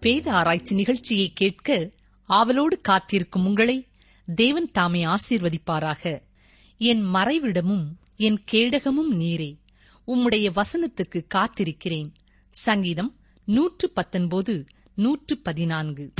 வேத ஆராய்ச்சி நிகழ்ச்சியை கேட்க ஆவலோடு காத்திருக்கும் உங்களை தேவன் தாமே ஆசீர்வதிப்பாராக. என் மறைவிடமும் என் கேடகமும் நீரே. உம்முடைய வசனத்துக்கு காத்திருக்கிறேன். சங்கீதம் நூற்று பத்தொன்பது நூற்று பதினான்கு.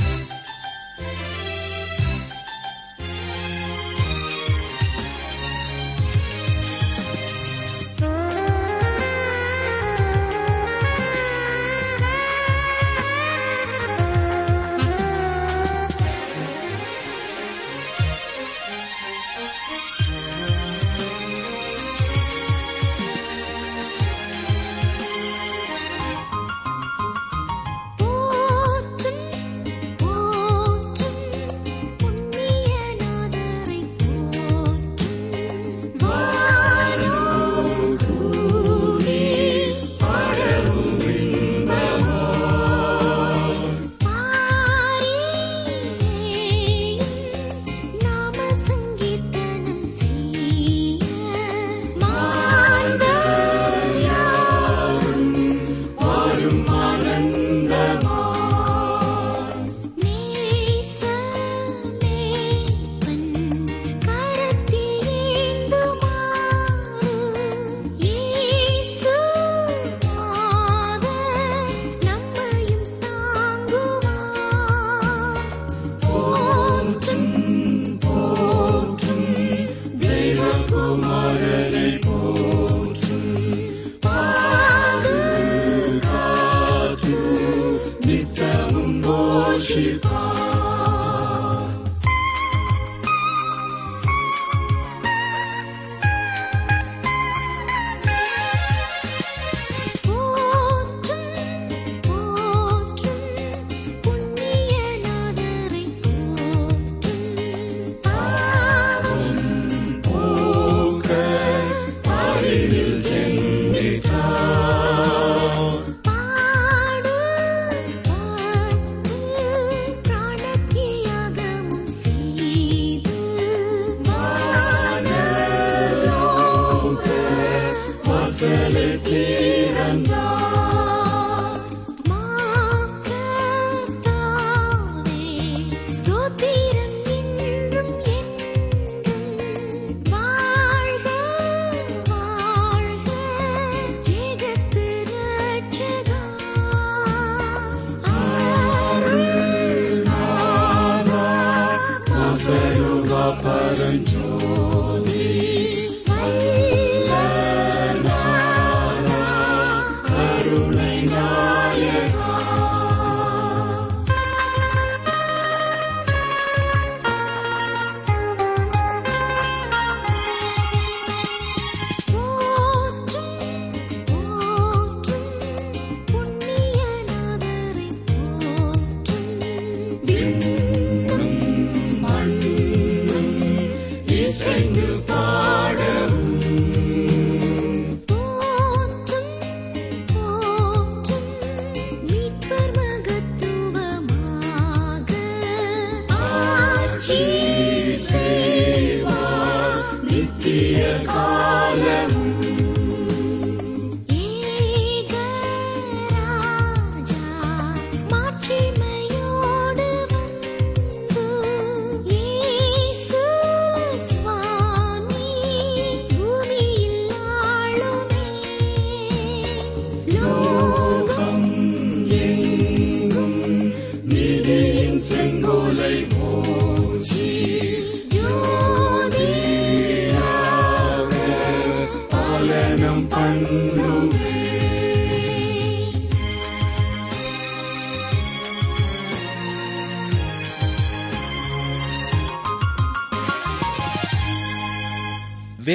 servant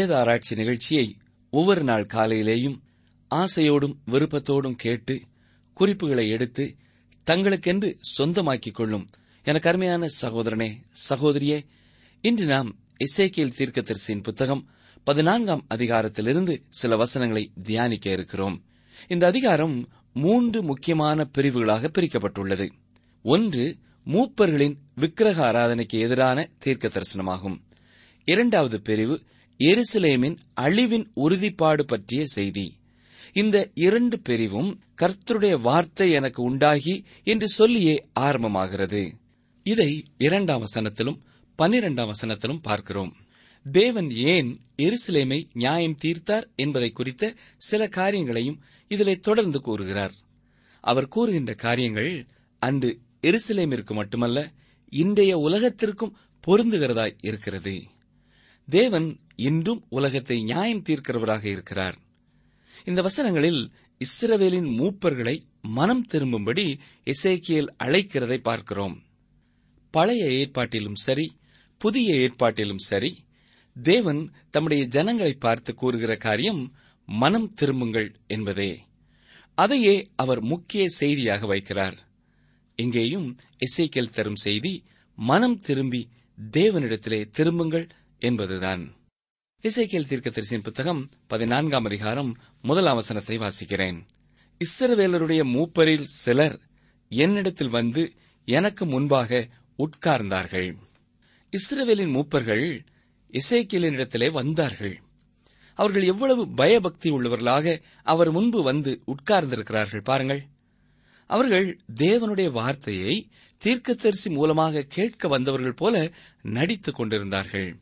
வேத ஆராய்ச்சி நிகழ்ச்சியை ஒவ்வொரு நாள் காலையிலேயும் ஆசையோடும் விருப்பத்தோடும் கேட்டு குறிப்புகளை எடுத்து தங்களுக்கென்று சொந்தமாக்கிக் கொள்ளும் எனக்கு அருமையான சகோதரனே சகோதரியே இன்று நாம் இசைக்கியல் தீர்க்கதரிசியின் புத்தகம் பதினான்காம் அதிகாரத்திலிருந்து சில வசனங்களை தியானிக்க இருக்கிறோம். இந்த அதிகாரம் மூன்று முக்கியமான பிரிவுகளாக பிரிக்கப்பட்டுள்ளது. ஒன்று மூப்பர்களின் விக்கிரக ஆராதனைக்கு எதிரான தீர்க்க தரிசனமாகும் இரண்டாவது பிரிவு எருசலேமின் அழிவின் உறுதிப்பாடு பற்றிய செய்தி. இந்த இரண்டு பிரிவும் கர்த்தருடைய வார்த்தை எனக்கு உண்டாகி என்று சொல்லியே ஆரம்பமாகிறது. இதை இரண்டாம் வசனத்திலும் பன்னிரெண்டாம் வசனத்திலும் பார்க்கிறோம். தேவன் ஏன் எருசலேமை நியாயம் தீர்த்தார் என்பதை குறித்த சில காரியங்களையும் இதிலே தொடர்ந்து கூறுகிறார். அவர் கூறுகின்ற காரியங்கள் அன்று எருசலேமிற்கு மட்டுமல்ல இன்றைய உலகத்திற்கும் பொருந்துகிறதாய் இருக்கிறது. தேவன் இன்றும் உலகத்தை நியாயம் தீர்க்கிறவராக இருக்கிறார். இந்த வசனங்களில் இஸ்ரவேலின் மூப்பர்களை மனம் திரும்பும்படி இசைக்கியல் அழைக்கிறதை பார்க்கிறோம். பழைய ஏற்பாட்டிலும் சரி புதிய ஏற்பாட்டிலும் சரி தேவன் தம்முடைய ஜனங்களை பார்த்து கூறுகிற காரியம் மனம் திரும்புங்கள் என்பதே. அதையே அவர் முக்கிய செய்தியாக வைக்கிறார். இங்கேயும் எசேக்கியேல் தரும் செய்தி மனம் திரும்பி தேவனிடத்திலே திரும்புங்கள் என்பதுதான். இசைக்கேல் தீர்க்கதரிசியின் புத்தகம் பதினான்காம் அதிகாரம் முதல் அவசரத்தை வாசிக்கிறேன். இஸ்ரவேலருடைய மூப்பரில் சிலர் என்னிடத்தில் வந்து எனக்கு முன்பாக உட்கார்ந்தார்கள். இஸ்ரவேலின் மூப்பர்கள் இசைக்கேலினிடத்திலே வந்தார்கள். அவர்கள் எவ்வளவு பயபக்தி உள்ளவர்களாக அவர் முன்பு வந்து உட்கார்ந்திருக்கிறார்கள் பாருங்கள். அவர்கள் தேவனுடைய வார்த்தையை தீர்க்கதரிசி மூலமாக கேட்க வந்தவர்கள் போல நடித்துக் கொண்டிருந்தார்கள்.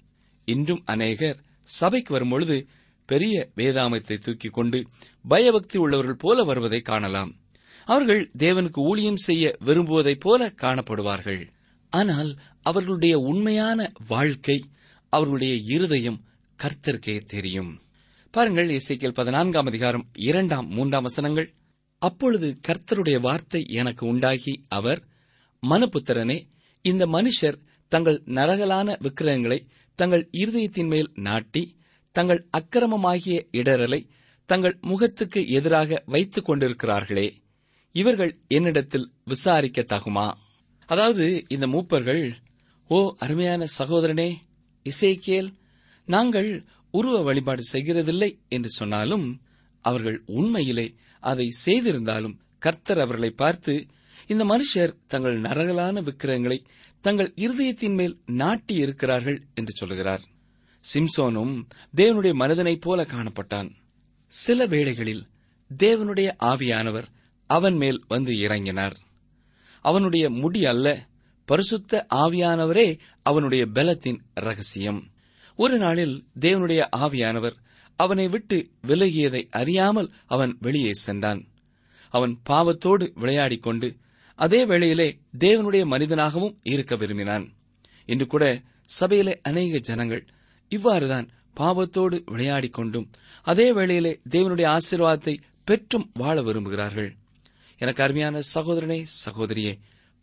இன்றும் அநேகர் சபைக்கு வரும்பொழுது பெரிய வேதாமத்தை தூக்கிக் கொண்டு பயபக்தி உள்ளவர்கள் போல வருவதை காணலாம். அவர்கள் தேவனுக்கு ஊழியம் செய்ய விரும்புவதைப் போல காணப்படுவார்கள். ஆனால் அவர்களுடைய உண்மையான வாழ்க்கை அவர்களுடைய இருதயம் கர்த்தருக்கே தெரியும். பாருங்கள் இசைக்கியல் பதினான்காம் அதிகாரம் இரண்டாம் மூன்றாம் வசனங்கள். அப்பொழுது கர்த்தருடைய வார்த்தை எனக்கு உண்டாகி அவர் மனுபுத்திரனே இந்த மனுஷர் தங்கள் நரகலான விக்கிரகங்களை தங்கள் இருதயத்தின் மேல் நாட்டி தங்கள் அக்கிரமமாகிய இடரலை தங்கள் முகத்துக்கு எதிராக வைத்துக் கொண்டிருக்கிறார்களே இவர்கள் என்னிடத்தில் விசாரிக்க தகுமா அதாவது இந்த மூப்பர்கள் ஓ அருமையான சகோதரனே இசைக்கேல் நாங்கள் உருவ வழிபாடு செய்கிறதில்லை என்று சொன்னாலும் அவர்கள் உண்மையிலே அதை செய்திருந்தாலும் கர்த்தர் அவர்களை பார்த்து இந்த மனுஷர் தங்கள் நரகலான விக்கிரகங்களை தங்கள் இருதயத்தின் மேல் நாட்டி இருக்கிறார்கள் என்று சொல்லுகிறார். சிம்சோனும் தேவனுடைய மனிதனைப் போல காணப்பட்டான். சில வேளைகளில் தேவனுடைய ஆவியானவர் அவன் மேல் வந்து இறங்கினார். அவனுடைய முடி அல்ல பரிசுத்த ஆவியானவரே அவனுடைய பலத்தின் ரகசியம். ஒரு நாளில் தேவனுடைய ஆவியானவர் அவனை விட்டு விலகியதை அறியாமல் அவன் வெளியே சென்றான். அவன் பாவத்தோடு விளையாடிக் கொண்டு அதே வேளையிலே தேவனுடைய மனிதனாகவும் இருக்க விரும்பினான். இன்று கூட சபையிலே அநேக ஜனங்கள் இவ்வாறுதான் பாவத்தோடு விளையாடிக் கொண்டும் அதே வேளையிலே தேவனுடைய ஆசீர்வாதத்தை பெற்றும் வாழ விரும்புகிறார்கள். எனக்கு அருமையான சகோதரனே சகோதரியே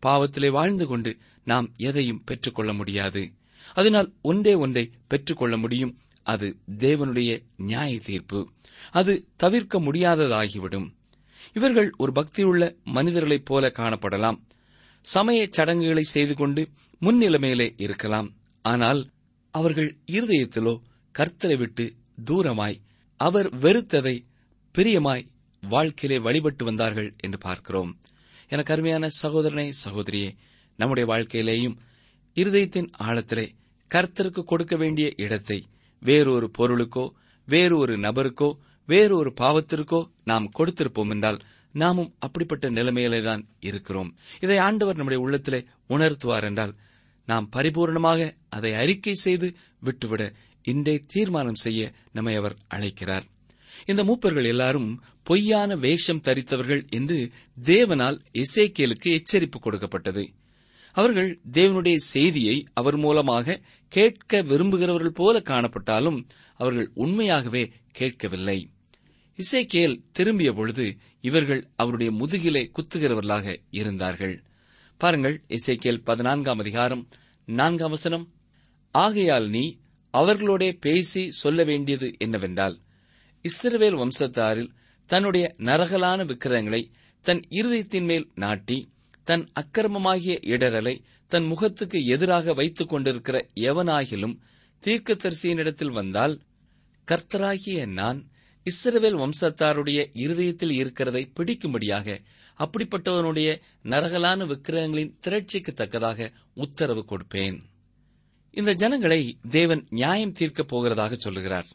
பாவத்திலே வாழ்ந்து கொண்டு நாம் எதையும் பெற்றுக்கொள்ள முடியாது. அதனால் ஒன்றே ஒன்றை பெற்றுக்கொள்ள முடியும். அது தேவனுடைய நியாய தீர்ப்பு அது தவிர்க்க முடியாததாகிவிடும். இவர்கள் ஒரு பக்தியுள்ள மனிதர்களைப் போல காணப்படலாம். சமய சடங்குகளை செய்து கொண்டு முன்னிலைமையிலே இருக்கலாம். ஆனால் அவர்கள் இருதயத்திலோ கர்த்தரை விட்டு தூரமாய் அவர் வெறுத்ததை பிரியமாய் வாழ்க்கையிலே வழிபட்டு வந்தார்கள் என்று பார்க்கிறோம். எனக்கு அருமையான சகோதரனே சகோதரியே நம்முடைய வாழ்க்கையிலேயும் இருதயத்தின் ஆழத்திலே கர்த்தருக்கு கொடுக்க வேண்டிய இடத்தை வேறொரு பொருளுக்கோ வேறு ஒரு நபருக்கோ வேறு ஒரு பாவத்திற்கோ நாம் கொடுத்திருப்போம் என்றால் நாமும் அப்படிப்பட்ட நிலைமையிலேதான் இருக்கிறோம். இதை ஆண்டவர் நம்முடைய உள்ளத்திலே உணர்த்துவார் என்றால் நாம் பரிபூர்ணமாக அதை அறிக்கை செய்து விட்டுவிட இன்றே தீர்மானம் செய்ய நம்மை அவர் அழைக்கிறார். இந்த மூப்பர்கள் எல்லாரும் பொய்யான வேஷம் தரித்தவர்கள் என்று தேவனால் எசேக்கியலுக்கு எச்சரிப்பு கொடுக்கப்பட்டது. அவர்கள் தேவனுடைய செய்தியை அவர் மூலமாக கேட்க விரும்புகிறவர்கள் போல காணப்பட்டாலும் அவர்கள் உண்மையாகவே கேட்கவில்லை. இசைக்கேல் திரும்பிய பொழுது இவர்கள் அவருடைய முதுகிலே குத்துகிறவர்களாக இருந்தார்கள். பாருங்கள் இசைக்கேல் பதினான்காம் அதிகாரம் நான்காம் வசனம். ஆகையால் நீ அவர்களோட பேசி சொல்ல வேண்டியது என்னவென்றால் இஸ்ரவேல் வம்சத்தாரில் தன்னுடைய நரகலான விக்கிரகங்களை தன் இருதயத்தின் மேல் நாட்டி தன் அக்கிரமமாகிய இடரலை தன் முகத்துக்கு எதிராக வைத்துக் கொண்டிருக்கிற எவனாகிலும் தீர்க்கதரிசியினிடத்தில் வந்தால் கர்த்தராகிய நான் இஸ்ரவேல் வம்சத்தாருடைய இருதயத்தில் இருக்கிறதை பிடிக்கும்படியாக அப்படிப்பட்டவனுடைய நரகலான விக்கிரகங்களின் திரட்சிக்கு தக்கதாக உத்தரவு கொடுப்பேன். இந்த ஜனங்களை தேவன் நியாயம் தீர்க்கப் போகிறதாக சொல்லுகிறார்.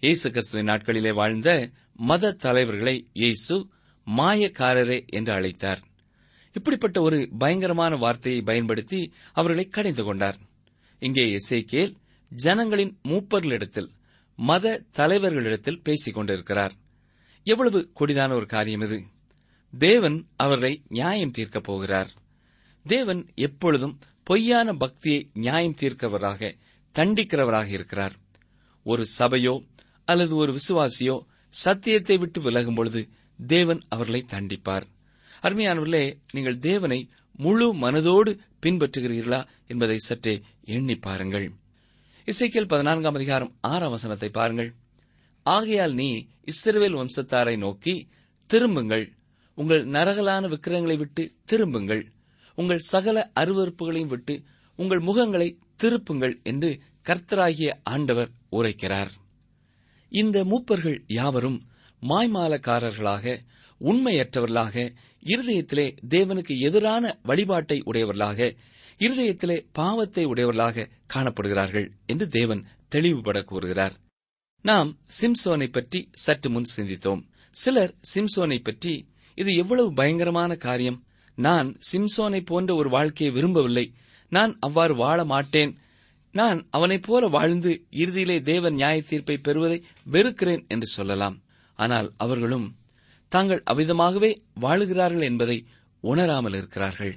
இயேசு கிறிஸ்துவின் நாட்களிலே வாழ்ந்த மத தலைவர்களை இயேசு மாயக்காரரே என்று அழைத்தார். இப்படிப்பட்ட ஒரு பயங்கரமான வார்த்தையை பயன்படுத்தி அவர்களை கடைந்து கொண்டார். இங்கே எசேக்கியேல் ஜனங்களின் மூப்பர்களிடத்தில் மத தலைவர்களிடத்தில் பேசிக் கொண்டிருக்கிறார். எவ்வளவு கொடிதான ஒரு காரியம் இது. தேவன் அவர்களை நியாயம் தீர்க்கப் போகிறார். தேவன் எப்பொழுதும் பொய்யான பக்தியை நியாயம் தீர்க்கிறவராக தண்டிக்கிறவராக இருக்கிறார். ஒரு சபையோ அல்லது ஒரு விசுவாசியோ சத்தியத்தை விட்டு விலகும் பொழுது தேவன் அவர்களை தண்டிப்பார். அருமையானவர்களே நீங்கள் தேவனை முழு மனதோடு பின்பற்றுகிறீர்களா என்பதை சற்றே எண்ணி பாருங்கள். இசைக்கேல் பதினான்காம் அதிகாரம் ஆறாம் வசனத்தை பாருங்கள். ஆகையால் நீ இஸ்ரவேல் வம்சத்தாரை நோக்கி திரும்புங்கள். உங்கள் நரகலான விக்கிரங்களை விட்டு திரும்புங்கள். உங்கள் சகல அருவறுப்புகளையும் விட்டு உங்கள் முகங்களை திருப்புங்கள் என்று கர்த்தராகிய ஆண்டவர் உரைக்கிறார். இந்த மூப்பர்கள் யாவரும் மாய்மாலக்காரர்களாக உண்மையற்றவர்களாக இருதயத்திலே தேவனுக்கு எதிரான வழிபாட்டை உடையவர்களாக இருதயத்திலே பாவத்தை உடையவர்களாக காணப்படுகிறார்கள் என்று தேவன் தெளிவுபட கூறுகிறார். நாம் சிம்சோனை பற்றி சற்று முன் சிந்தித்தோம். சிலர் சிம்சோனை பற்றி இது எவ்வளவு பயங்கரமான காரியம். நான் சிம்சோனை போன்ற ஒரு வாழ்க்கையை விரும்பவில்லை. நான் அவ்வாறு வாழ மாட்டேன். நான் அவனைப் போல வாழ்ந்து இறுதியிலே தேவன் நியாய தீர்ப்பை பெறுவதை வெறுக்கிறேன் என்று சொல்லலாம். ஆனால் அவர்களும் தாங்கள் அவ்விதமாகவே வாழுகிறார்கள் என்பதை உணராமல் இருக்கிறார்கள்.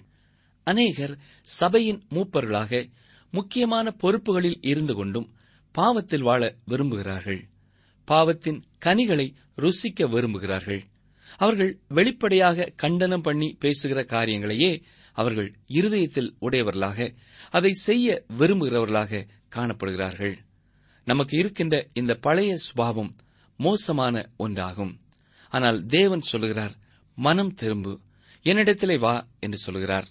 அநேகர் சபையின் மூப்பர்களாக முக்கியமான பொறுப்புகளில் இருந்து கொண்டும் பாவத்தில் வாழ விரும்புகிறார்கள். பாவத்தின் கனிகளை ருசிக்க விரும்புகிறார்கள். அவர்கள் வெளிப்படையாக கண்டனம் பண்ணி பேசுகிற காரியங்களையே அவர்கள் இருதயத்தில் உடையவர்களாக அதை செய்ய விரும்புகிறவர்களாக காணப்படுகிறார்கள். நமக்கு இருக்கின்ற இந்த பழைய சுபாவம் மோசமான ஒன்றாகும். ஆனால் தேவன் சொல்லுகிறார் மனம் திரும்பு என்னிடத்திலே வா என்று சொல்லுகிறார்.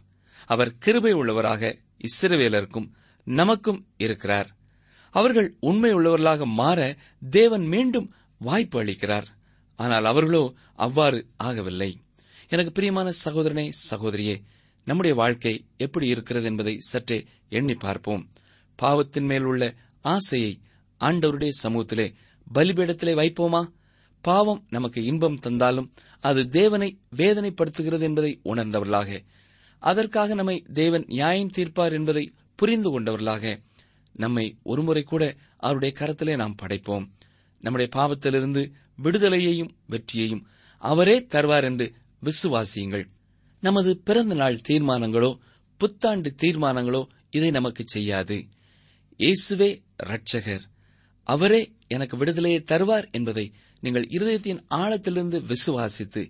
அவர் கிருபை உள்ளவராக இஸ்ரவேலருக்கும் நமக்கும் இருக்கிறார். அவர்கள் உண்மை உள்ளவர்களாக மாற தேவன் மீண்டும் வாய்ப்பு அளிக்கிறார். ஆனால் அவர்களோ அவ்வாறு ஆகவில்லை. எனக்கு பிரியமான சகோதரனே சகோதரியே நம்முடைய வாழ்க்கை எப்படி இருக்கிறது என்பதை சற்றே எண்ணி பார்ப்போம். பாவத்தின் மேல் உள்ள ஆசையை ஆண்டவருடைய சமூகத்திலே பலிபீடத்திலே வைப்போமா? பாவம் நமக்கு இன்பம் தந்தாலும் அது தேவனை வேதனைப்படுத்துகிறது என்பதை உணர்ந்தவர்களாக அதற்காக நம்மை தேவன் நியாயம் தீர்ப்பார் என்பதை புரிந்து கொண்டவர்களாக நம்மை ஒருமுறை கூட அவருடைய கரத்திலே நாம் படைப்போம். நம்முடைய பாவத்திலிருந்து விடுதலையையும் வெற்றியையும் அவரே தருவார் என்று விசுவாசியுங்கள். நமது பிறந்த நாள் தீர்மானங்களோ புத்தாண்டு தீர்மானங்களோ இதை நமக்கு செய்யாது. இயேசுவே ரட்சகர் அவரே எனக்கு விடுதலையை தருவார் என்பதை நீங்கள் இருதயத்தின் ஆழத்திலிருந்து விசுவாசித்து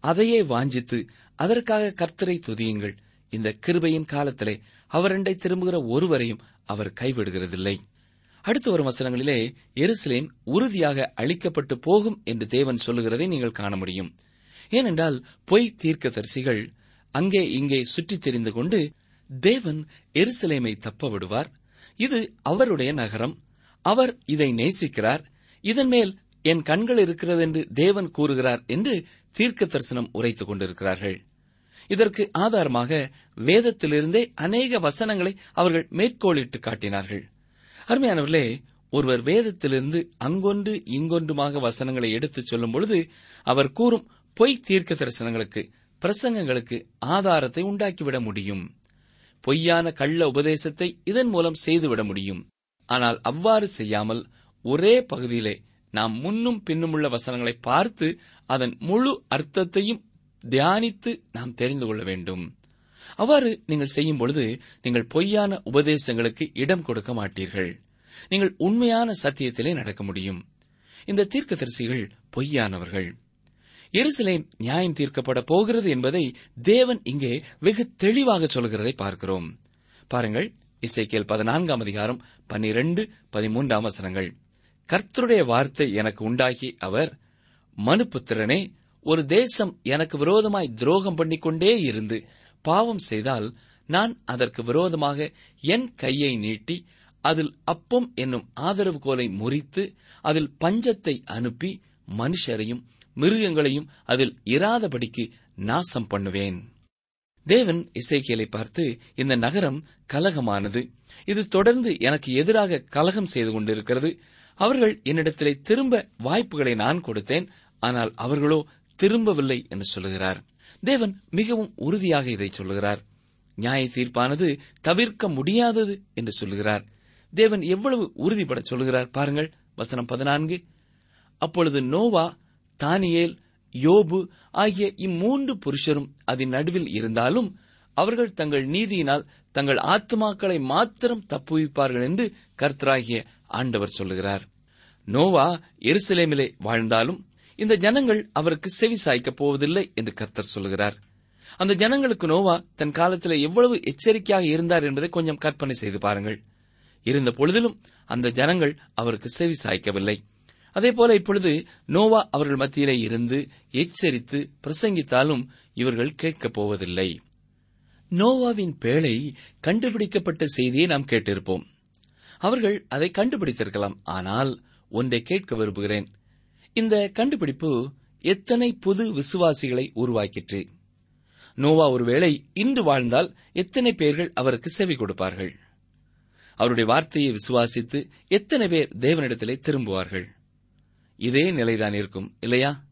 அதையே வாஞ்சித்து அதற்காக கர்த்தரை துதியுங்கள். இந்த கிருபையின் காலத்திலே அவரண்டை திரும்புகிற ஒருவரையும் அவர் கைவிடுகிறதில்லை. அடுத்து வரும் வசனங்களிலே எருசலேம் உறுதியாக அழிக்கப்பட்டு போகும் என்று தேவன் சொல்லுகிறதை நீங்கள் காண முடியும். ஏனென்றால் பொய் தீர்க்கதரிசிகள் அங்கே இங்கே சுற்றித் தெரிந்து கொண்டு தேவன் எருசலேமை தப்ப விடுவார் இது அவருடைய நகரம். அவர் இதை நேசிக்கிறார். இதன் மேல் என் கண்கள் இருக்கிறது என்று தேவன் கூறுகிறார் என்று தீர்க்க தரிசனம் உரைத்துக் கொண்டிருக்கிறார்கள். இதற்கு ஆதாரமாக வேதத்திலிருந்தே அநேக வசனங்களை அவர்கள் மேற்கோளிட்டு காட்டினார்கள். அருமையானவர்களே ஒருவர் வேதத்திலிருந்து அங்கொன்று இங்கொன்றுமாக வசனங்களை எடுத்துச் சொல்லும் பொழுது அவர் கூறும் பொய் தீர்க்க தரிசனங்களுக்கு பிரசங்கங்களுக்கு ஆதாரத்தை உண்டாக்கிவிட முடியும். பொய்யான கள்ள உபதேசத்தை இதன் மூலம் செய்துவிட முடியும். ஆனால் அவ்வாறு செய்யாமல் ஒரே பகுதியிலே நாம் முன்னும் பின்னுமுள்ள வசனங்களை பார்த்து அதன் முழு அர்த்தத்தையும் தியானித்து நாம் தெரிந்து கொள்ள வேண்டும். அவ்வாறு நீங்கள் செய்யும் பொழுது நீங்கள் பொய்யான உபதேசங்களுக்கு இடம் கொடுக்க மாட்டீர்கள். நீங்கள் உண்மையான சத்தியத்திலே நடக்க முடியும். இந்த தீர்க்கதரிசிகள் பொய்யானவர்கள். எருசலேம் நியாயம் தீர்க்கப்பட போகிறது என்பதை தேவன் இங்கே வெகு தெளிவாக சொல்கிறதை பார்க்கிறோம். பாருங்கள் இசைக்கேல் பதினான்காம் அதிகாரம் பன்னிரண்டு பதிமூன்றாம் வசனங்கள். கர்த்தருடைய வார்த்தை எனக்கு உண்டாகி அவர் மனுபுத்திரனே ஒரு தேசம் எனக்கு விரோதமாய் துரோகம் பண்ணிக்கொண்டே இருந்து பாவம் செய்தால் நான் அதற்கு விரோதமாக என் கையை நீட்டி அதில் அப்பம் என்னும் ஆதரவு கோலை முறித்து அதில் பஞ்சத்தை அனுப்பி மனுஷரையும் மிருகங்களையும் அதில் இராதபடிக்கு நாசம் பண்ணுவேன். தேவன் இசைக்கியலை பார்த்து இந்த நகரம் கலகமானது. இது தொடர்ந்து எனக்கு எதிராக கலகம் செய்து கொண்டிருக்கிறது. அவர்கள் என்னிடத்திலே திரும்ப வாய்ப்புகளை நான் கொடுத்தேன். ஆனால் அவர்களோ திரும்பவில்லை என்று சொல்லுகிறார். தேவன் மிகவும் உறுதியாக இதை சொல்லுகிறார். நியாய தீர்ப்பானது தவிர்க்க முடியாதது என்று சொல்லுகிறார். தேவன் எவ்வளவு உறுதிபட சொல்லுகிறார் பாருங்கள் வசனம் பதினான்கு. அப்பொழுது நோவா தானியேல் யோபு ஆகிய இம்மூன்று புருஷரும் அதன் நடுவில் இருந்தாலும் அவர்கள் தங்கள் நீதியினால் தங்கள் ஆத்மாக்களை மாத்திரம் தப்புவிப்பார்கள் என்று கர்த்தராகிய ஆண்டவர் சொல்லுகிறார் நோவா எருசலேமிலே வாழ்ந்தாலும் இந்த ஜனங்கள் அவருக்கு செவி சாய்க்கப் போவதில்லை என்று கர்த்தர் சொல்லுகிறார். அந்த ஜனங்களுக்கு நோவா தன் காலத்தில் எவ்வளவு எச்சரிக்கையாக இருந்தார் என்பதை கொஞ்சம் கற்பனை செய்து பாருங்கள். இருந்த பொழுதிலும் அந்த ஜனங்கள் அவருக்கு செவி சாய்க்கவில்லை. அதேபோல இப்பொழுது நோவா அவர்கள் மத்தியிலே இருந்து எச்சரித்து பிரசங்கித்தாலும் இவர்கள் கேட்கப் போவதில்லை. நோவாவின் பேழை கண்டுபிடிக்கப்பட்ட செய்தியை நாம் கேட்டிருப்போம். அவர்கள் அதை கண்டுபிடித்திருக்கலாம். ஆனால் ஒன்றை கேட்க விரும்புகிறேன். இந்த கண்டுபிடிப்பு எத்தனை புது விசுவாசிகளை உருவாக்கிற்று? நோவா ஒருவேளை இன்று வாழ்ந்தால் எத்தனை பேர்கள் அவருக்கு செவி கொடுப்பார்கள்? அவருடைய வார்த்தையை விசுவாசித்து எத்தனை பேர் தேவனிடத்திலே திரும்புவார்கள்? இதே நிலைதான் இருக்கும் இல்லையா?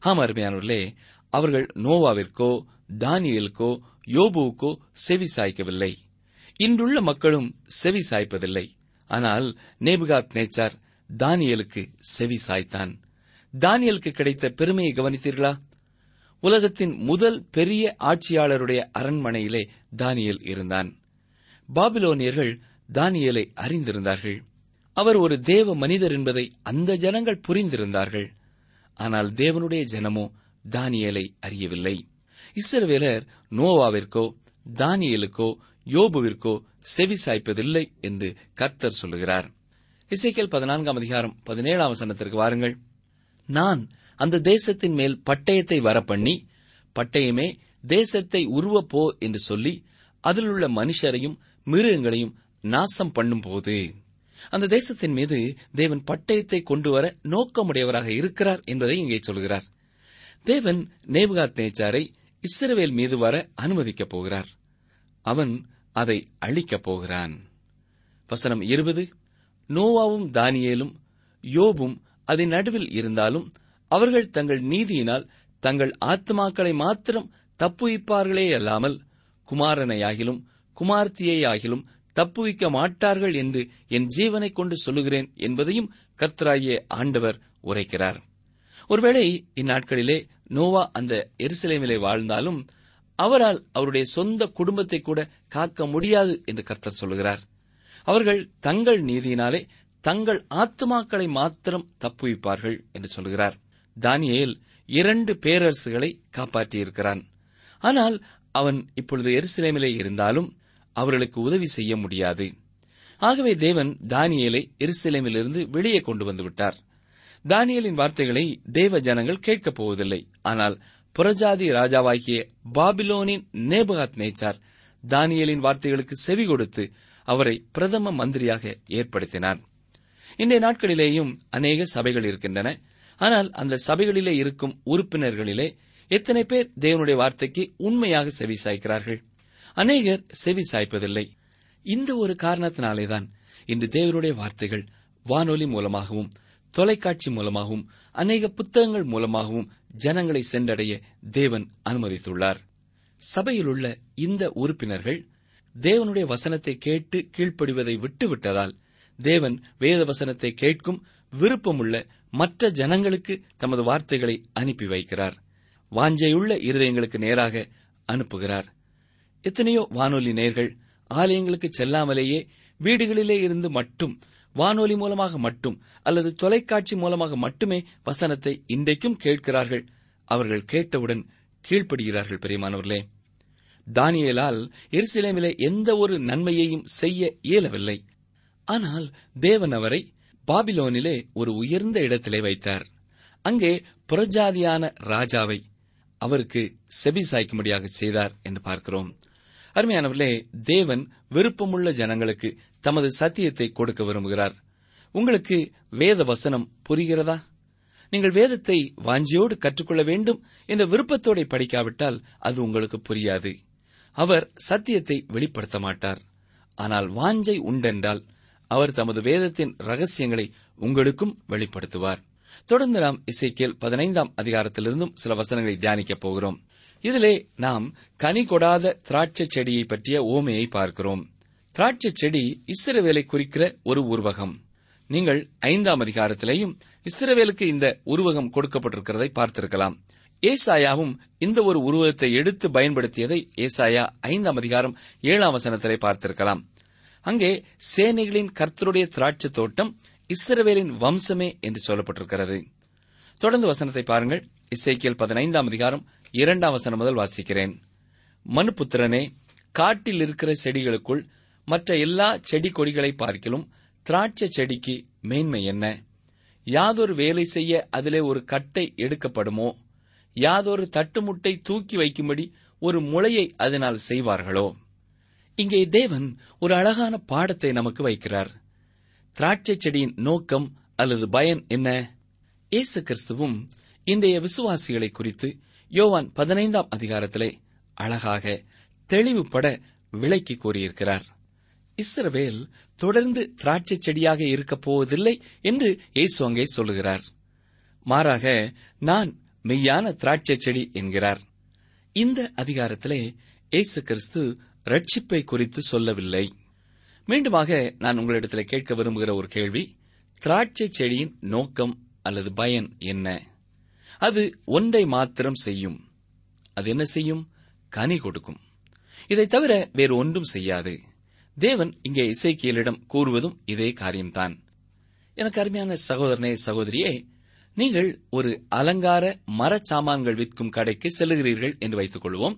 ஆம் அருமையானவர்களே அவர்கள் நோவாவிற்கோ தானியலுக்கோ யோபுவுக்கோ செவி சாய்க்கவில்லை. இன்றுள்ள மக்களும் செவி சாய்ப்பதில்லை. ஆனால் நேபுகாத் நேச்சார் தானியலுக்கு செவி சாய்த்தான். தானியலுக்கு கிடைத்த பெருமையை கவனித்தீர்களா? உலகத்தின் முதல் பெரிய ஆட்சியாளருடைய அரண்மனையிலே தானியல் இருந்தான். பாபிலோனியர்கள் தானியலை அறிந்திருந்தார்கள். அவர் ஒரு தேவ மனிதர் என்பதை அந்த ஜனங்கள் புரிந்திருந்தார்கள். ஆனால் தேவனுடைய ஜனமோ தானியலை அறியவில்லை. இஸ்ரவேலர் நோவாவிற்கோ தானியலுக்கோ யோபுவிற்கோ செவி சாய்ப்பதில்லை என்று கர்த்தர் சொல்லுகிறார். இசைக்கேல் பதினான்காம் அதிகாரம் பதினேழாம் வசனத்திற்கு வாருங்கள். நான் அந்த தேசத்தின் மேல் பட்டயத்தை வரப்பண்ணி பட்டயமே தேசத்தை உருவப்போ என்று சொல்லி அதிலுள்ள மனுஷரையும் மிருகங்களையும் நாசம் பண்ணும்போது அந்த தேசத்தின் மீது தேவன் பட்டயத்தை கொண்டு வர நோக்கமுடையவராக இருக்கிறார் என்பதை இங்கே சொல்கிறார். தேவன் நேபுகாத் நேச்சாரை இஸ்ரவேல் மீது வர அனுமதிக்கப் போகிறார். அவன் அதை அழிக்கப் போகிறான். வசனம் இருபது. நோவாவும் தானியேலும் யோபும் அதன் நடுவில் இருந்தாலும் அவர்கள் தங்கள் நீதியினால் தங்கள் ஆத்மாக்களை மாத்திரம் தப்புவிப்பார்களே அல்லாமல் குமாரனையாகிலும் குமார்த்தியையாகிலும் தப்புவிக்க மாட்டார்கள் என்று என் ஜீவனை கொண்டு சொல்லுகிறேன் என்பதையும் கர்த்தராகிய ஆண்டவர் உரைக்கிறார். ஒருவேளை இந்நாட்களிலே நோவா அந்த எருசலேமிலே வாழ்ந்தாலும் அவரால் அவருடைய சொந்த குடும்பத்தை கூட காக்க முடியாது என்று கர்த்தர் சொல்லுகிறார். அவர்கள் தங்கள் நீதியினாலே தங்கள் ஆத்மாக்களை மாத்திரம் தப்புவிப்பார்கள் என்று சொல்கிறார் தானியேல் இரண்டு பேரரசுகளை காப்பாற்றியிருக்கிறான். ஆனால் அவன் இப்பொழுது எருசலேமிலே இருந்தாலும் அவர்களுக்கு உதவி செய்ய முடியாது. ஆகவே தேவன் தானியேலை எருசலேமிலிருந்து வெளியே கொண்டு வந்து விட்டார். தானியலின் வார்த்தைகளை தேவ ஜனங்கள் கேட்கப் போவதில்லை. ஆனால் புறஜாதி ராஜாவாகிய பாபிலோனின் நேபகாத் நேச்சார் தானியலின் வார்த்தைகளுக்கு செவி கொடுத்து அவரை பிரதம மந்திரியாக ஏற்படுத்தினார். இன்றைய நாட்களிலேயும் அநேக சபைகள் இருக்கின்றன. ஆனால் அந்த சபைகளிலே இருக்கும் உறுப்பினர்களிலே எத்தனை பேர் தேவனுடைய வார்த்தைக்கு உண்மையாக செவி சாய்க்கிறார்கள்? அநேகர் செவி சாய்ப்பதில்லை. இந்த ஒரு காரணத்தினாலேதான் இன்று தேவனுடைய வார்த்தைகள் வானொலி மூலமாகவும் தொலைக்காட்சி மூலமாகவும் அநேக புத்தகங்கள் மூலமாகவும் ஜனங்களை சென்றடைய தேவன் அனுமதித்துள்ளார். சபையிலுள்ள இந்த உறுப்பினர்கள் தேவனுடைய வசனத்தை கேட்டு கீழ்ப்படிவதை விட்டுவிட்டதால் தேவன் வேத வசனத்தை கேட்கும் விருப்பமுள்ள மற்ற ஜனங்களுக்கு தமது வார்த்தைகளை அனுப்பி வைக்கிறார். வாஞ்சையுள்ள இருதயங்களுக்கு நேராக அனுப்புகிறார். எத்தனையோ வானொலி நேர்கள் ஆலயங்களுக்கு செல்லாமலேயே வீடுகளிலே இருந்து மட்டும் வானொலி மூலமாக மட்டும் அல்லது தொலைக்காட்சி மூலமாக மட்டுமே வசனத்தை இன்றைக்கும் கேட்கிறார்கள். அவர்கள் கேட்டவுடன் கீழ்ப்படுகிறார்கள் பெரியமானவர்களே. தானியேலால் எருசலேமிலே எந்த ஒரு நன்மையையும் செய்ய இயலவில்லை. ஆனால் தேவன் அவரை பாபிலோனிலே ஒரு உயர்ந்த இடத்திலே வைத்தார். அங்கே புறஜாதியான ராஜாவை அவருக்கு செபிசாய்க்கும்படியாக செய்தார் என்று பார்க்கிறோம். அருமையானவர்களே தேவன் விருப்பமுள்ள ஜனங்களுக்கு தமது சத்தியத்தை கொடுக்க விரும்புகிறார். உங்களுக்கு வேத வசனம் புரிகிறதா? நீங்கள் வேதத்தை வாஞ்சியோடு கற்றுக்கொள்ள வேண்டும் என்ற விருப்பத்தோட படிக்காவிட்டால் அது உங்களுக்கு புரியாது. அவர் சத்தியத்தை வெளிப்படுத்த மாட்டார். ஆனால் வாஞ்சை உண்டென்றால் அவர் தமது வேதத்தின் ரகசியங்களை உங்களுக்கும் வெளிப்படுத்துவார். தொடர்ந்து நாம் இசைக்கியல் பதினைந்தாம் அதிகாரத்திலிருந்தும் சில வசனங்களை தியானிக்கப் போகிறோம். இதிலே நாம் கனி கொடாத திராட்சை செடியை பற்றிய ஓமையை பார்க்கிறோம். திராட்சை செடி இஸ்ரவேலை குறிக்கிற ஒரு உருவகம். நீங்கள் ஐந்தாம் அதிகாரத்திலேயும் இஸ்ரவேலுக்கு இந்த உருவகம் கொடுக்கப்பட்டிருக்கிறதை பார்த்திருக்கலாம். ஏசாயாவும் இந்த ஒரு உருவகத்தை எடுத்து பயன்படுத்தியதை ஏசாயா ஐந்தாம் அதிகாரம் ஏழாம் வசனத்திலே பார்த்திருக்கலாம். அங்கே சேனைகளின் கர்த்தருடைய திராட்சை தோட்டம் இஸ்ரவேலின் வம்சமே என்று சொல்லப்பட்டிருக்கிறது. தொடர்ந்து வசனத்தை பாருங்கள். இசைக்கியல் பதினைந்தாம் அதிகாரம் இரண்டாம் வசனம் முதல் வாசிக்கிறேன். மனுபுத்திரனே காட்டில் இருக்கிற செடிகளுக்குள் மற்ற எல்லா செடி கொடிகளை பார்க்கிலும் திராட்சை செடிக்கு மேன்மை என்ன? யாதொரு வேலை செய்ய அதிலே ஒரு கட்டை எடுக்கப்படுமோ? யாதொரு தட்டுமுட்டை தூக்கி வைக்கும்படி ஒரு முளையை அதனால் செய்வார்களோ? இங்கே தேவன் ஒரு அழகான பாடத்தை நமக்கு வைக்கிறார். திராட்சை செடியின் நோக்கம் அல்லது பயன் என்ன? இயேசு கிறிஸ்துவும் இன்றைய விசுவாசிகளை குறித்து யோவான் பதினைந்தாம் அதிகாரத்திலே அழகாக தெளிவுபட விளக்கி கூறியிருக்கிறார். இஸ்ரவேல் தொடர்ந்து திராட்சை செடியாக இருக்கப் போவதில்லை என்று இயேசு அங்கே சொல்லுகிறார். மாறாக நான் மெய்யான திராட்சை செடி என்கிறார். இந்த அதிகாரத்திலே இயேசு கிறிஸ்து ரட்சிப்பை குறித்து சொல்லவில்லை. மீண்டுமாக நான் உங்களிடத்தில் கேட்க விரும்புகிற ஒரு கேள்வி திராட்சை செடியின் நோக்கம் அல்லது பயன் என்ன? அது ஒன்றை மாத்திரம் செய்யும். அது என்ன செய்யும்? கனி கொடுக்கும். இதை தவிர வேறு ஒன்றும் செய்யாது. தேவன் இங்கே இசைக்கியலிடம் கூறுவதும் இதே காரியம்தான். எனக்கு அருமையான சகோதரனே சகோதரியே நீங்கள் ஒரு அலங்கார மரச்சாமான்கள் விற்கும் கடைக்கு செல்லுகிறீர்கள் என்று வைத்துக் கொள்வோம்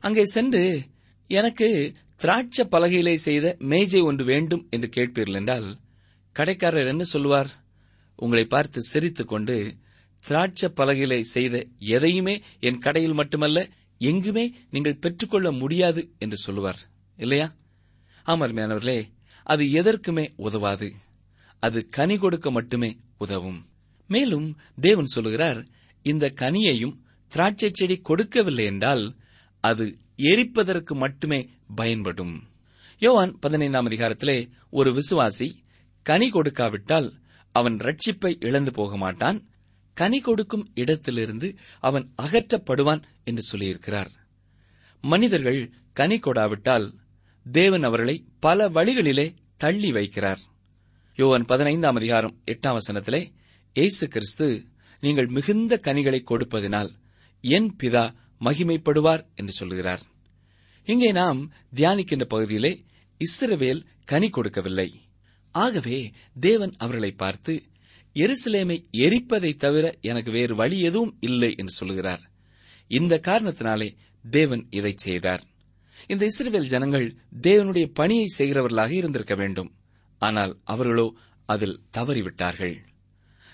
அங்கே சென்று எனக்கு திராட்சை பலகையிலே செய்த மேஜை ஒன்று வேண்டும் என்று கேட்பீர்கள் என்றால் கடைக்காரர் என்ன சொல்லுவார்? உங்களை பார்த்து சிரித்துக் கொண்டு திராட்சை பலகையிலே செய்த எதையுமே என் கடையில் மட்டுமல்ல எங்குமே நீங்கள் பெற்றுக்கொள்ள முடியாது என்று சொல்லுவார். இல்லையா? ஆமர்மையானவர்களே அது எதற்குமே உதவாது. அது கனி கொடுக்க மட்டுமே உதவும். மேலும் தேவன் சொல்லுகிறார் இந்த கனியையும் திராட்சை செடி கொடுக்கவில்லை என்றால் அது எரிப்பதற்கு மட்டுமே பயன்படும். யோவான் பதினைந்தாம் அதிகாரத்திலே ஒரு விசுவாசி கனி கொடுக்காவிட்டால் அவன் ரட்சிப்பை இழந்து போக மாட்டான் கனி கொடுக்கும் இடத்திலிருந்து அவன் அகற்றப்படுவான் என்று சொல்லியிருக்கிறார். மனிதர்கள் கனி கொடாவிட்டால் தேவன் அவர்களை பல வழிகளிலே தள்ளி வைக்கிறார். யோவன் பதினைந்தாம் அதிகாரம் எட்டாம் வசனத்திலே இயேசு கிறிஸ்து நீங்கள் மிகுந்த கனிகளை கொடுப்பதினால் என் பிதா மகிமைப்படுவார் என்று சொல்லுகிறார் இங்கே நாம் தியானிக்கின்ற பகுதியிலே இஸ்ரவேல் கனி கொடுக்கவில்லை. ஆகவே தேவன் அவர்களை பார்த்து எருசலேமை எரிப்பதை தவிர எனக்கு வேறு வழி எதுவும் இல்லை என்று சொல்லுகிறார். இந்த காரணத்தினாலே தேவன் இதை செய்தார். இந்த இஸ்ரேல் ஜனங்கள் தேவனுடைய பணியை செய்கிறவர்களாக இருந்திருக்க வேண்டும். ஆனால் அவர்களோ அதில் தவறிவிட்டார்கள்.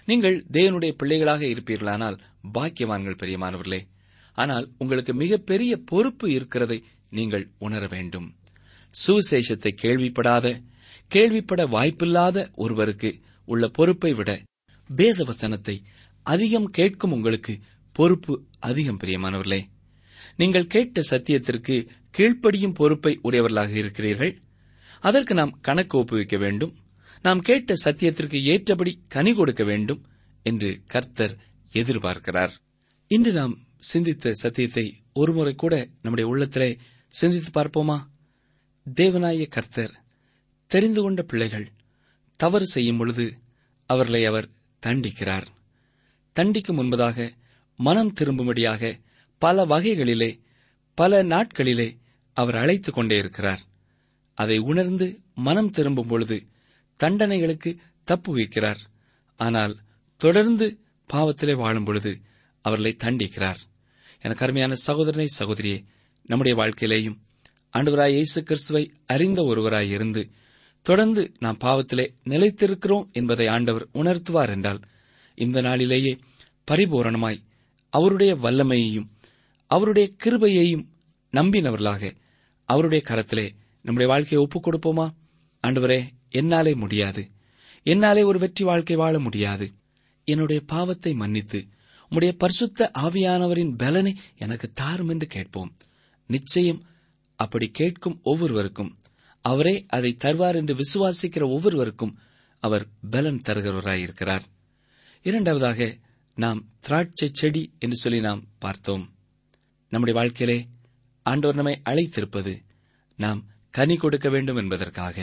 நீங்கள் தேவனுடைய பிள்ளைகளாக இருப்பீர்களானால் பாக்கியவான்கள் பெரியமானவர்களே ஆனால் உங்களுக்கு மிகப்பெரிய பொறுப்பு இருக்கிறதை நீங்கள் உணர வேண்டும். சுவிசேஷத்தை கேள்விப்படாத கேள்விப்பட வாய்ப்பில்லாத ஒருவருக்கு உள்ள பொறுப்பை விட வேதவசனத்தை அதிகம் கேட்கும் உங்களுக்கு பொறுப்பு அதிகம் பிரியமானவர்களே. நீங்கள் கேட்ட சத்தியத்திற்கு கீழ்ப்படியும் பொறுப்பை உடையவர்களாக இருக்கிறீர்கள். அதற்கு நாம் கணக்கு ஒப்புவிக்க வேண்டும். நாம் கேட்ட சத்தியத்திற்கு ஏற்றபடி கனி கொடுக்க வேண்டும் என்று கர்த்தர் எதிர்பார்க்கிறார். இன்று நாம் சிந்தித்த சத்தியத்தை ஒருமுறை கூட நம்முடைய உள்ளத்திலே சிந்தித்து பார்ப்போமா? தேவனாய கர்த்தர் தெரிந்து கொண்ட பிள்ளைகள் தவறு செய்யும் பொழுது அவர்களை அவர் தண்டிக்கிறார். தண்டிக்கும் முன்பதாக மனம் திரும்பும்படியாக பல வகைகளிலே பல நாட்களிலே அவர் அழைத்துக் கொண்டே இருக்கிறார். அதை உணர்ந்து மனம் திரும்பும் பொழுது தண்டனைகளுக்கு தப்பு வைக்கிறார். ஆனால் தொடர்ந்து பாவத்திலே வாழும் பொழுது அவர்களை தண்டிக்கிறார். எனக்கு அருமையான சகோதரனை சகோதரியே நம்முடைய வாழ்க்கையிலேயும் ஆண்டவராய் இயேசு கிறிஸ்துவை அறிந்த ஒருவராய் இருந்து தொடர்ந்து நாம் பாவத்திலே நிலைத்திருக்கிறோம் என்பதை ஆண்டவர் உணர்த்துவார் என்றால் இந்த நாளிலேயே பரிபூரணமாய் அவருடைய வல்லமையையும் அவருடைய கிருபையையும் நம்பினவர்களாக அவருடைய கரத்திலே நம்முடைய வாழ்க்கையை ஒப்புக் கொடுப்போமா? ஆண்டவரே என்னாலே முடியாது. என்னாலே ஒரு வெற்றி வாழ்க்கை வாழ முடியாது. என்னுடைய பாவத்தை மன்னித்து உம்முடைய பரிசுத்த ஆவியானவரின் பலனை எனக்கு தாரும் என்று கேட்போம். நிச்சயம் அப்படி கேட்கும் ஒவ்வொருவருக்கும் அவரே அதை தருவார் என்று விசுவாசிக்கிற ஒவ்வொருவருக்கும் அவர் பலன் தருகிறவராயிருக்கிறார். இரண்டாவதாக நாம் திராட்சை செடி என்று சொல்லி நாம் பார்த்தோம். நம்முடைய வாழ்க்கையிலே ஆண்டவர் நம்மை அழைத்திருப்பது நாம் கனி கொடுக்க வேண்டும் என்பதற்காக.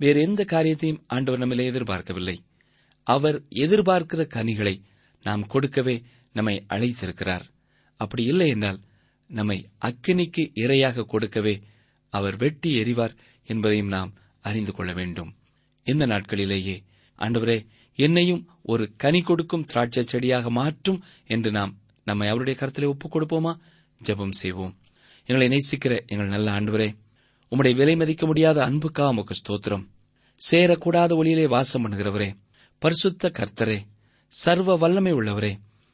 வேறு எந்த காரியத்தையும் ஆண்டவர் நம்மிலே எதிர்பார்க்கவில்லை. அவர் எதிர்பார்க்கிற கனிகளை நாம் கொடுக்கவே நம்மை அழைத்திருக்கிறார். அப்படி இல்லை என்றால் நம்மை அக்கினிக்கு இரையாக கொடுக்கவே அவர் வெட்டி எறிவார் என்பதையும் நாம் அறிந்து கொள்ள வேண்டும். இந்த நாட்களிலேயே ஆண்டவரே என்னையும் ஒரு கனி கொடுக்கும் திராட்சை செடியாக மாற்றும் என்று நாம் நம்மை அவருடைய கருத்திலே ஒப்புக் கொடுப்போமா? ஜெபம் செய்வோம். எங்களை நேசிக்கிற எங்கள் நல்ல ஆண்டவரே உம்முடைய விலை மதிக்க முடியாத அன்புக்கா உமக்கு ஸ்தோத்திரம். சேரக்கூடாத ஒளியிலே வாசம் பண்ணுகிறவரே பரிசுத்த கர்த்தரே சர்வ வல்லமை உள்ளவரே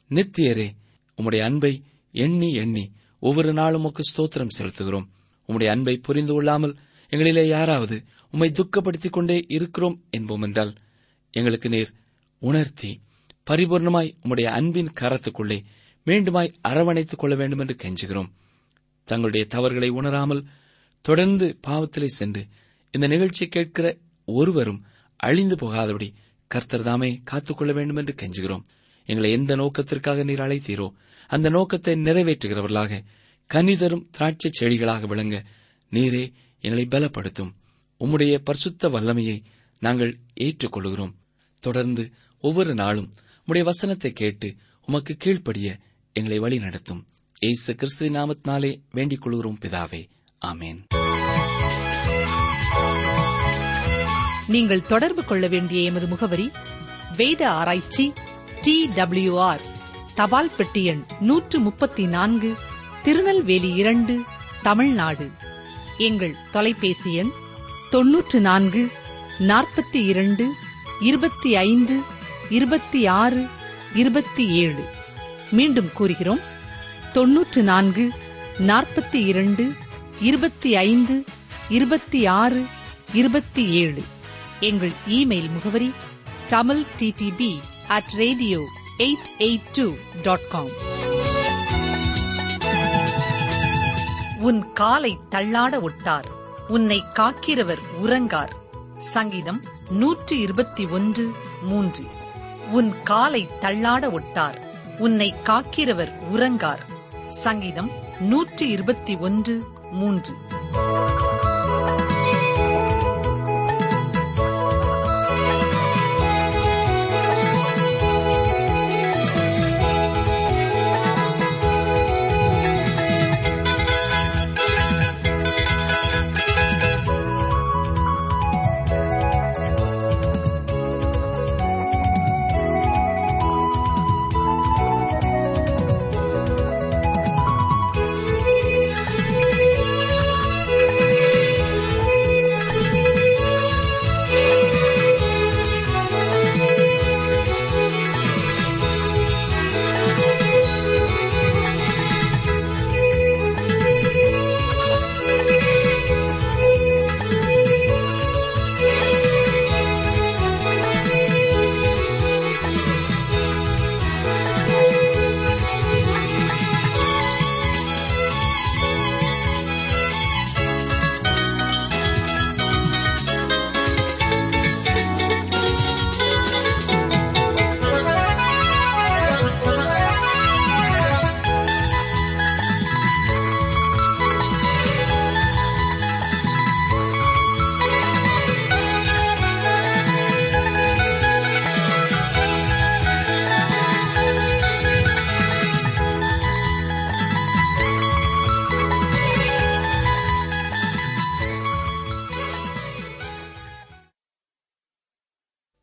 நித்தியரே உம்முடைய அன்பை எண்ணி எண்ணி ஒவ்வொரு நாளும் உமக்கு ஸ்தோத்திரம் செலுத்துகிறோம். உம்முடைய அன்பை புரிந்து கொள்ளாமல் எங்களிலே யாராவது உம்மை துக்கப்படுத்திக் கொண்டே இருக்கிறோம் என்போம் என்றால் எங்களுக்கு நீர் உணர்த்தி பரிபூர்ணமாய் உம்முடைய அன்பின் கரத்துக்குள்ளே மீண்டுமாய் அரவணைத்துக் கொள்ள வேண்டும் என்று கெஞ்சுகிறோம். தங்களுடைய தவறுகளை உணராமல் தொடர்ந்து பாவத்திலே சென்று இந்த நிகழ்ச்சி கேட்கிற ஒருவரும் அழிந்து போகாதபடி கர்த்தர் தாமே காத்துக்கொள்ள வேண்டும் என்று கெஞ்சுகிறோம். எங்களை எந்த நோக்கத்திற்காக நீர் அழைத்தீரோ அந்த நோக்கத்தை நிறைவேற்றுகிறவர்களாக கனிதரும் திராட்சை செடிகளாக விளங்க நீரே எங்களை பலப்படுத்தும். உம்முடைய பரிசுத்த வல்லமையை நாங்கள் ஏற்றுக்கொள்கிறோம் தொடர்ந்து ஒவ்வொரு நாளும் உம்முடைய வசனத்தை கேட்டு உமக்கு கீழ்ப்படிய எங்களை வழி நடத்தும். ஏசு கிறிஸ்துவின் நாமத்தினாலே வேண்டிக் கொள்கிறோம் பிதாவே. ஆமேன். நீங்கள் தொடர்பு கொள்ள வேண்டிய எமது முகவரி வேத ஆராய்ச்சி டி டபிள்யூ ஆர் தபால் பெட்டி எண் நூற்று முப்பத்தி நான்கு திருநெல்வேலி இரண்டு தமிழ்நாடு. எங்கள் தொலைபேசி எண் தொன்னூற்று நான்கு நாற்பத்தி இரண்டு இருபத்தி ஐந்து இருபத்தி ஆறு இருபத்தி ஏழு. மீண்டும் கூறுகிறோம். தொன்னூற்று நான்கு நாற்பத்தி இரண்டு இருபத்தி ஐந்து இருபத்தி ஆறு இருபத்தி ஏழு. எங்கள் இமெயில் முகவரி Tamil DTP at radio eight eight two dot com. உன் காலை தள்ளாட ஒட்டார். உன்னை காக்கிறவர் உறங்கார். சங்கீதம் நூற்று இருபத்தி ஒன்று மூன்று. உன் காலை தள்ளாட ஒட்டார். உன்னை காக்கிறவர் உறங்கார். சங்கீதம் நூற்று இருபத்தி ஒன்று மூன்று.